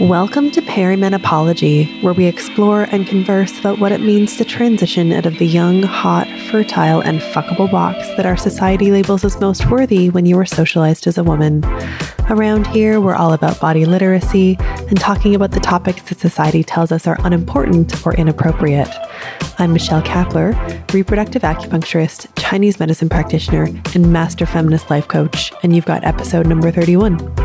Welcome to Perimenopology, where we explore and converse about what it means to transition out of the young, hot, fertile, and fuckable box that our society labels as most worthy when you were socialized as a woman. Around here, we're all about body literacy and talking about the topics that society tells us are unimportant or inappropriate. I'm Michelle Kapler, reproductive acupuncturist, Chinese medicine practitioner, and master feminist life coach, and you've got episode number 31.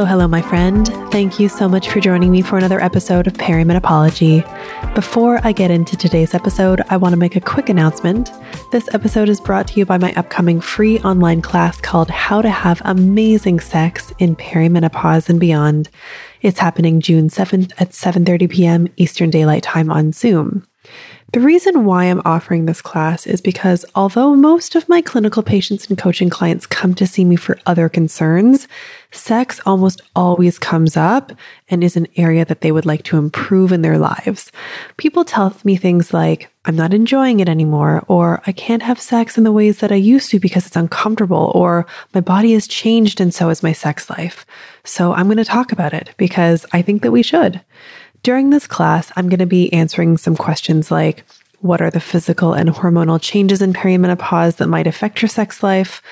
Hello, hello, my friend. Thank you so much for joining me for another episode of Perimenopology. Before I get into today's episode, I want to make a quick announcement. This episode is brought to you by my upcoming free online class called How to Have Amazing Sex in Perimenopause and Beyond. It's happening June 7th at 7:30 p.m. Eastern Daylight Time on Zoom. The reason why I'm offering this class is because although most of my clinical patients and coaching clients come to see me for other concerns, sex almost always comes up and is an area that they would like to improve in their lives. People tell me things like, I'm not enjoying it anymore, or I can't have sex in the ways that I used to because it's uncomfortable, or my body has changed and so has my sex life. So I'm going to talk about it because I think that we should. During this class, I'm going to be answering some questions like what are the physical and hormonal changes in perimenopause that might affect your sex life?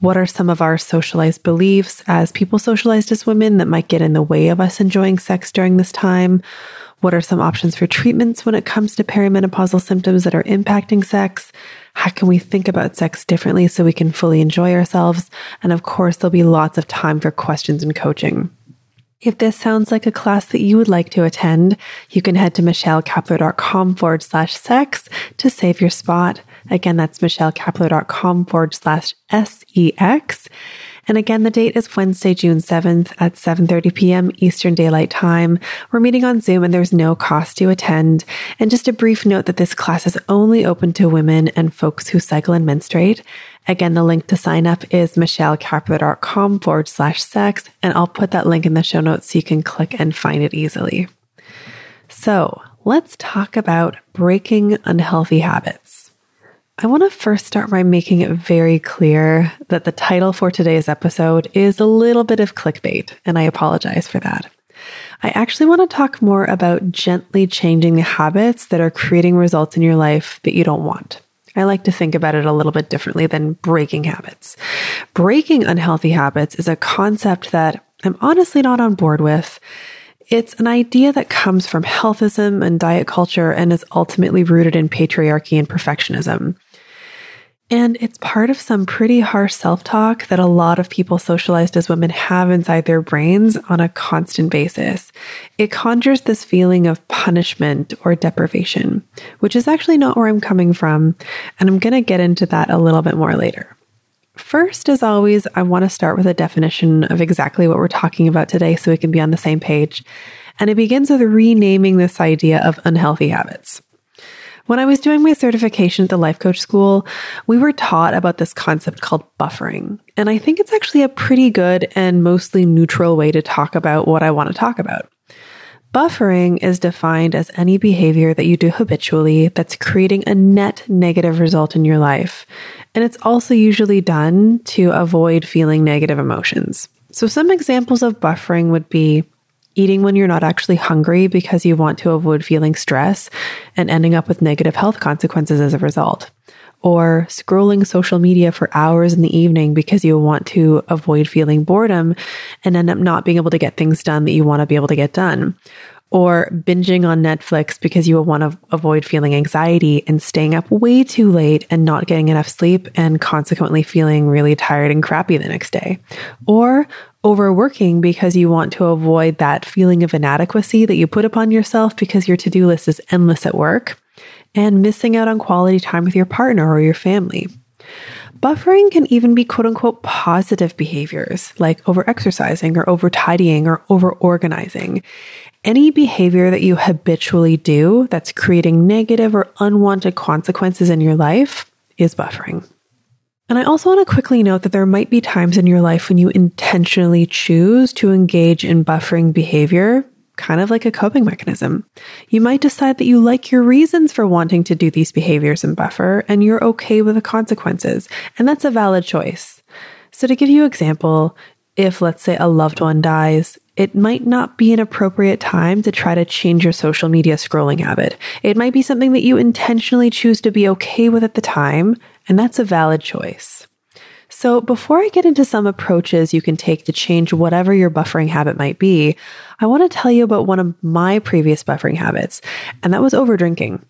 What are some of our socialized beliefs as people socialized as women that might get in the way of us enjoying sex during this time? What are some options for treatments when it comes to perimenopausal symptoms that are impacting sex? How can we think about sex differently so we can fully enjoy ourselves? And of course, there'll be lots of time for questions and coaching. If this sounds like a class that you would like to attend, you can head to michellekapler.com forward slash sex to save your spot. Again, that's michellekapler.com forward slash S-E-X. And again, the date is Wednesday, June 7th at 7.30 p.m. Eastern Daylight Time. We're meeting on Zoom and there's no cost to attend. And just a brief note that this class is only open to women and folks who cycle and menstruate. Again, the link to sign up is michellekapler.com forward slash sex. And I'll put that link in the show notes so you can click and find it easily. So let's talk about breaking unhealthy habits. I want to first start by making it very clear that the title for today's episode is a little bit of clickbait, and I apologize for that. I actually want to talk more about gently changing the habits that are creating results in your life that you don't want. I like to think about it a little bit differently than breaking habits. Breaking unhealthy habits is a concept that I'm honestly not on board with. It's an idea that comes from healthism and diet culture and is ultimately rooted in patriarchy and perfectionism. And it's part of some pretty harsh self talk that a lot of people socialized as women have inside their brains on a constant basis. It conjures this feeling of punishment or deprivation, which is actually not where I'm coming from. And I'm going to get into that a little bit more later. First, as always, I want to start with a definition of exactly what we're talking about today so we can be on the same page. And it begins with renaming this idea of unhealthy habits. When I was doing my certification at the life coach school, we were taught about this concept called buffering. And I think it's actually a pretty good and mostly neutral way to talk about what I want to talk about. Buffering is defined as any behavior that you do habitually that's creating a net negative result in your life. And it's also usually done to avoid feeling negative emotions. So, some examples of buffering would be eating when you're not actually hungry because you want to avoid feeling stress and ending up with negative health consequences as a result. Or scrolling social media for hours in the evening because you want to avoid feeling boredom and end up not being able to get things done that you want to be able to get done. Or binging on Netflix because you will want to avoid feeling anxiety and staying up way too late and not getting enough sleep and consequently feeling really tired and crappy the next day. Or overworking because you want to avoid that feeling of inadequacy that you put upon yourself because your to do list is endless at work, and missing out on quality time with your partner or your family. Buffering can even be quote unquote positive behaviors like over exercising or over tidying or over organizing. Any behavior that you habitually do that's creating negative or unwanted consequences in your life is buffering. And I also want to quickly note that there might be times in your life when you intentionally choose to engage in buffering behavior, kind of like a coping mechanism. You might decide that you like your reasons for wanting to do these behaviors and buffer, and you're okay with the consequences. And that's a valid choice. So, to give you example, if let's say a loved one dies, it might not be an appropriate time to try to change your social media scrolling habit. It might be something that you intentionally choose to be okay with at the time, and that's a valid choice. So, before I get into some approaches you can take to change whatever your buffering habit might be, I want to tell you about one of my previous buffering habits, and that was overdrinking.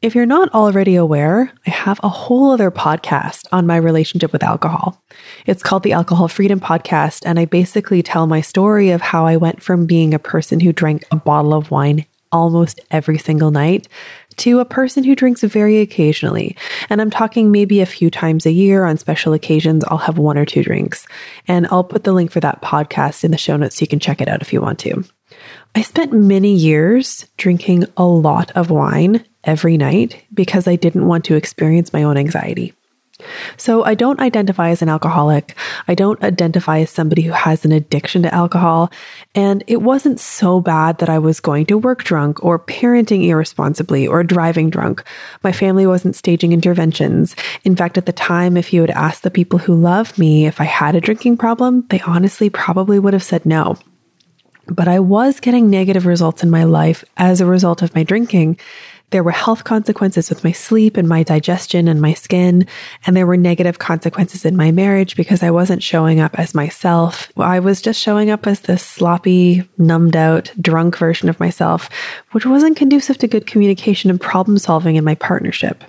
If you're not already aware, I have a whole other podcast on my relationship with alcohol. It's called the Alcohol Freedom Podcast, and I basically tell my story of how I went from being a person who drank a bottle of wine almost every single night to a person who drinks very occasionally. And I'm talking maybe a few times a year on special occasions, I'll have one or two drinks. And I'll put the link for that podcast in the show notes so you can check it out if you want to. I spent many years drinking a lot of wine every night because I didn't want to experience my own anxiety. So I don't identify as an alcoholic. I don't identify as somebody who has an addiction to alcohol. And it wasn't so bad that I was going to work drunk or parenting irresponsibly or driving drunk. My family wasn't staging interventions. In fact, at the time, if you had asked the people who love me if I had a drinking problem, they honestly probably would have said no. But I was getting negative results in my life as a result of my drinking. There were health consequences with my sleep and my digestion and my skin. And there were negative consequences in my marriage because I wasn't showing up as myself. I was just showing up as this sloppy, numbed out, drunk version of myself, which wasn't conducive to good communication and problem solving in my partnership.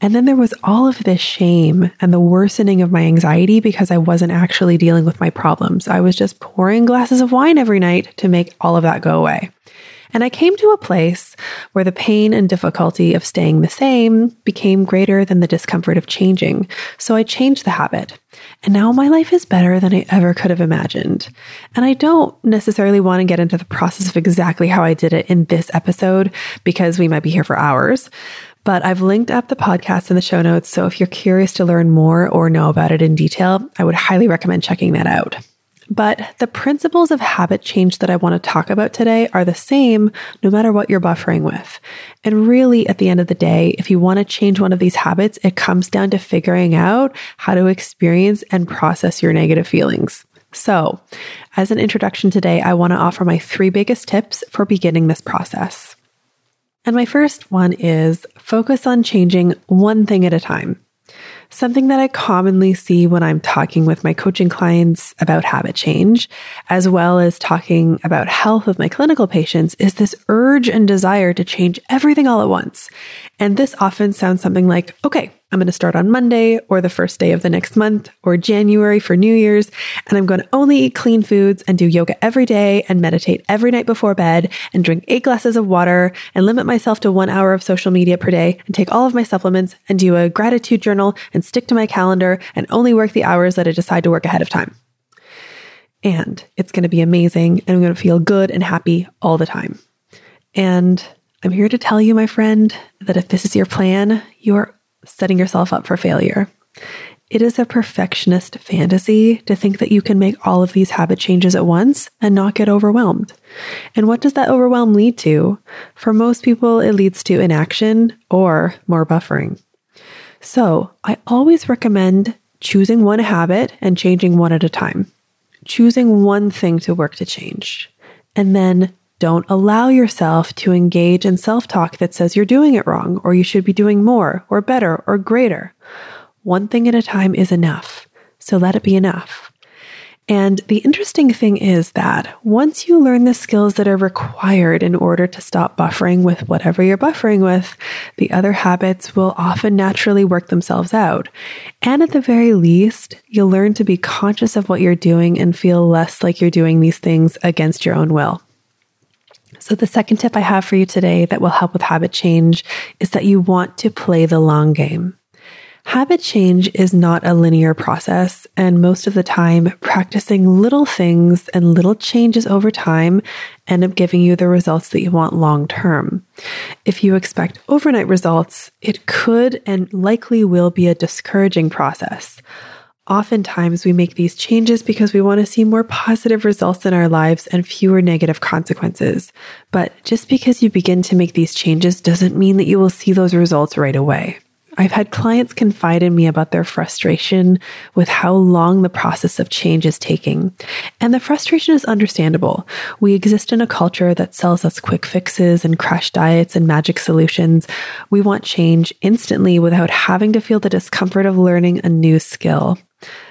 And then there was all of this shame and the worsening of my anxiety because I wasn't actually dealing with my problems. I was just pouring glasses of wine every night to make all of that go away. And I came to a place where the pain and difficulty of staying the same became greater than the discomfort of changing. So I changed the habit. And now my life is better than I ever could have imagined. And I don't necessarily want to get into the process of exactly how I did it in this episode because we might be here for hours. But I've linked up the podcast in the show notes. So if you're curious to learn more or know about it in detail, I would highly recommend checking that out. But the principles of habit change that I want to talk about today are the same no matter what you're buffering with. And really, at the end of the day, if you want to change one of these habits, it comes down to figuring out how to experience and process your negative feelings. So, as an introduction today, I want to offer my three biggest tips for beginning this process. And my first one is focus on changing one thing at a time. Something that I commonly see when I'm talking with my coaching clients about habit change, as well as talking about health with my clinical patients, is this urge and desire to change everything all at once. And this often sounds something like, okay, I'm going to start on Monday or the first day of the next month or January for New Year's. And I'm going to only eat clean foods and do yoga every day and meditate every night before bed and drink eight glasses of water and limit myself to one hour of social media per day and take all of my supplements and do a gratitude journal and stick to my calendar and only work the hours that I decide to work ahead of time. And it's going to be amazing and I'm going to feel good and happy all the time. And I'm here to tell you, my friend, that if this is your plan, you are setting yourself up for failure. It is a perfectionist fantasy to think that you can make all of these habit changes at once and not get overwhelmed. And what does that overwhelm lead to? For most people, it leads to inaction or more buffering. So I always recommend choosing one habit and changing one at a time, choosing one thing to work to change, and then don't allow yourself to engage in self talk that says you're doing it wrong or you should be doing more or better or greater. One thing at a time is enough. So let it be enough. And the interesting thing is that once you learn the skills that are required in order to stop buffering with whatever you're buffering with, the other habits will often naturally work themselves out. And at the very least, you'll learn to be conscious of what you're doing and feel less like you're doing these things against your own will. So, the second tip I have for you today that will help with habit change is that you want to play the long game. Habit change is not a linear process, and most of the time, practicing little things and little changes over time end up giving you the results that you want long term. If you expect overnight results, it could and likely will be a discouraging process. Oftentimes, we make these changes because we want to see more positive results in our lives and fewer negative consequences. But just because you begin to make these changes doesn't mean that you will see those results right away. I've had clients confide in me about their frustration with how long the process of change is taking. And the frustration is understandable. We exist in a culture that sells us quick fixes and crash diets and magic solutions. We want change instantly without having to feel the discomfort of learning a new skill.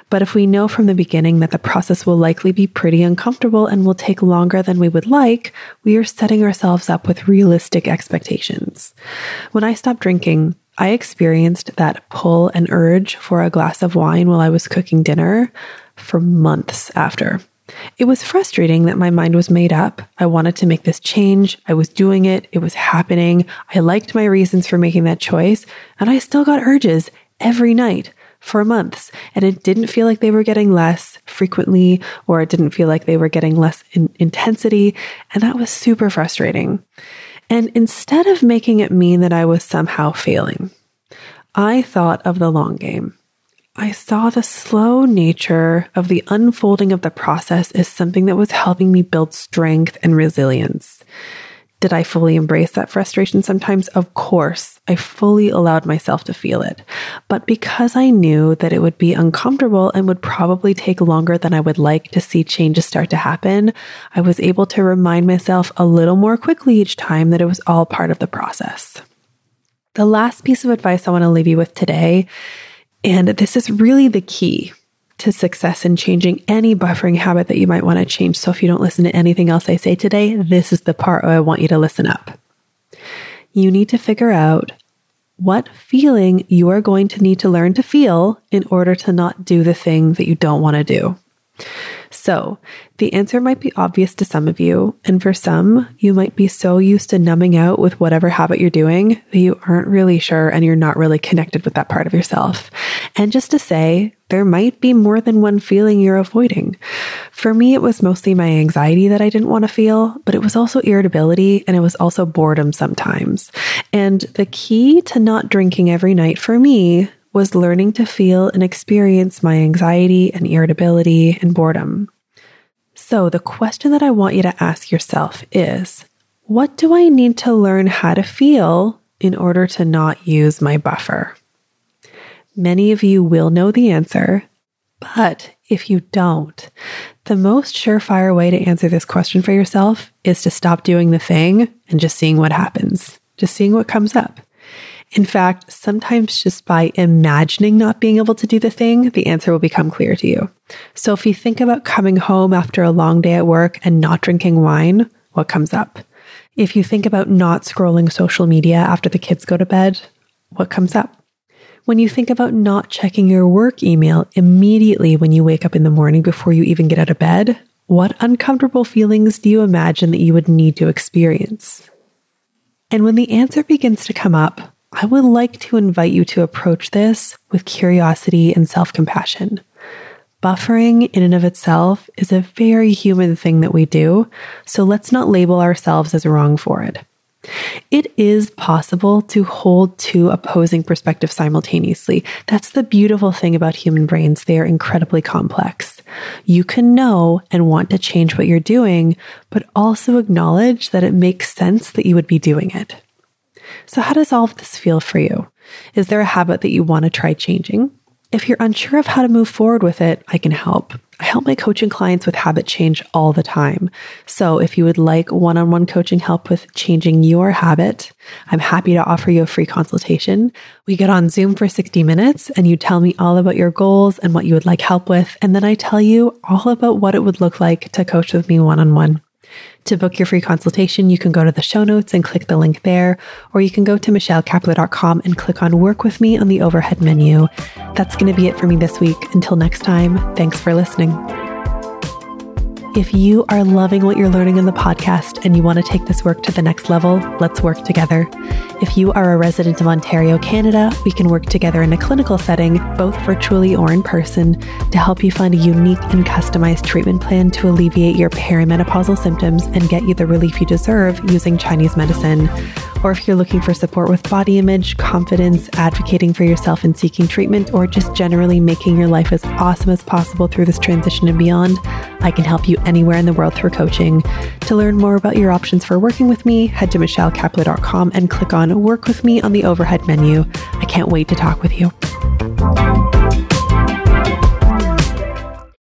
But if we know from the beginning that the process will likely be pretty uncomfortable and will take longer than we would like, we are setting ourselves up with realistic expectations. When I stopped drinking, I experienced that pull and urge for a glass of wine while I was cooking dinner for months after. It was frustrating that my mind was made up. I wanted to make this change. I was doing it. It was happening. I liked my reasons for making that choice. And I still got urges every night for months. And it didn't feel like they were getting less frequently, or it didn't feel like they were getting less in intensity. And that was super frustrating. And instead of making it mean that I was somehow failing, I thought of the long game. I saw the slow nature of the unfolding of the process as something that was helping me build strength and resilience. Did I fully embrace that frustration sometimes? Of course, I fully allowed myself to feel it. But because I knew that it would be uncomfortable and would probably take longer than I would like to see changes start to happen, I was able to remind myself a little more quickly each time that it was all part of the process. The last piece of advice I want to leave you with today, and this is really the key to success in changing any buffering habit that you might want to change. So if you don't listen to anything else I say today, this is the part where I want you to listen up. You need to figure out what feeling you are going to need to learn to feel in order to not do the thing that you don't want to do. So, the answer might be obvious to some of you, and for some, you might be so used to numbing out with whatever habit you're doing that you aren't really sure and you're not really connected with that part of yourself. And just to say, there might be more than one feeling you're avoiding. For me, it was mostly my anxiety that I didn't want to feel, but it was also irritability and it was also boredom sometimes. And the key to not drinking every night for me was learning to feel and experience my anxiety and irritability and boredom. So, the question that I want you to ask yourself is what do I need to learn how to feel in order to not use my buffer? Many of you will know the answer, but if you don't, the most surefire way to answer this question for yourself is to stop doing the thing and just seeing what happens, just seeing what comes up. In fact, sometimes just by imagining not being able to do the thing, the answer will become clear to you. So if you think about coming home after a long day at work and not drinking wine, what comes up? If you think about not scrolling social media after the kids go to bed, what comes up? When you think about not checking your work email immediately when you wake up in the morning before you even get out of bed, what uncomfortable feelings do you imagine that you would need to experience? And when the answer begins to come up, I would like to invite you to approach this with curiosity and self compassion. Buffering in and of itself is a very human thing that we do, so let's not label ourselves as wrong for it. It is possible to hold two opposing perspectives simultaneously. That's the beautiful thing about human brains. They are incredibly complex. You can know and want to change what you're doing, but also acknowledge that it makes sense that you would be doing it. So, how does all of this feel for you? Is there a habit that you want to try changing? If you're unsure of how to move forward with it, I can help. I help my coaching clients with habit change all the time. So if you would like one on one coaching help with changing your habit, I'm happy to offer you a free consultation. We get on Zoom for 60 minutes and you tell me all about your goals and what you would like help with. And then I tell you all about what it would look like to coach with me one on one. To book your free consultation, you can go to the show notes and click the link there, or you can go to michellekapler.com and click on work with me on the overhead menu. That's going to be it for me this week. Until next time, thanks for listening. If you are loving what you're learning in the podcast and you want to take this work to the next level, let's work together. If you are a resident of Ontario, Canada, we can work together in a clinical setting, both virtually or in person, to help you find a unique and customized treatment plan to alleviate your perimenopausal symptoms and get you the relief you deserve using Chinese medicine. Or if you're looking for support with body image, confidence, advocating for yourself and seeking treatment, or just generally making your life as awesome as possible through this transition and beyond, I can help you anywhere in the world through coaching. To learn more about your options for working with me, head to michellekapler.com and click on Work with Me on the overhead menu. I can't wait to talk with you.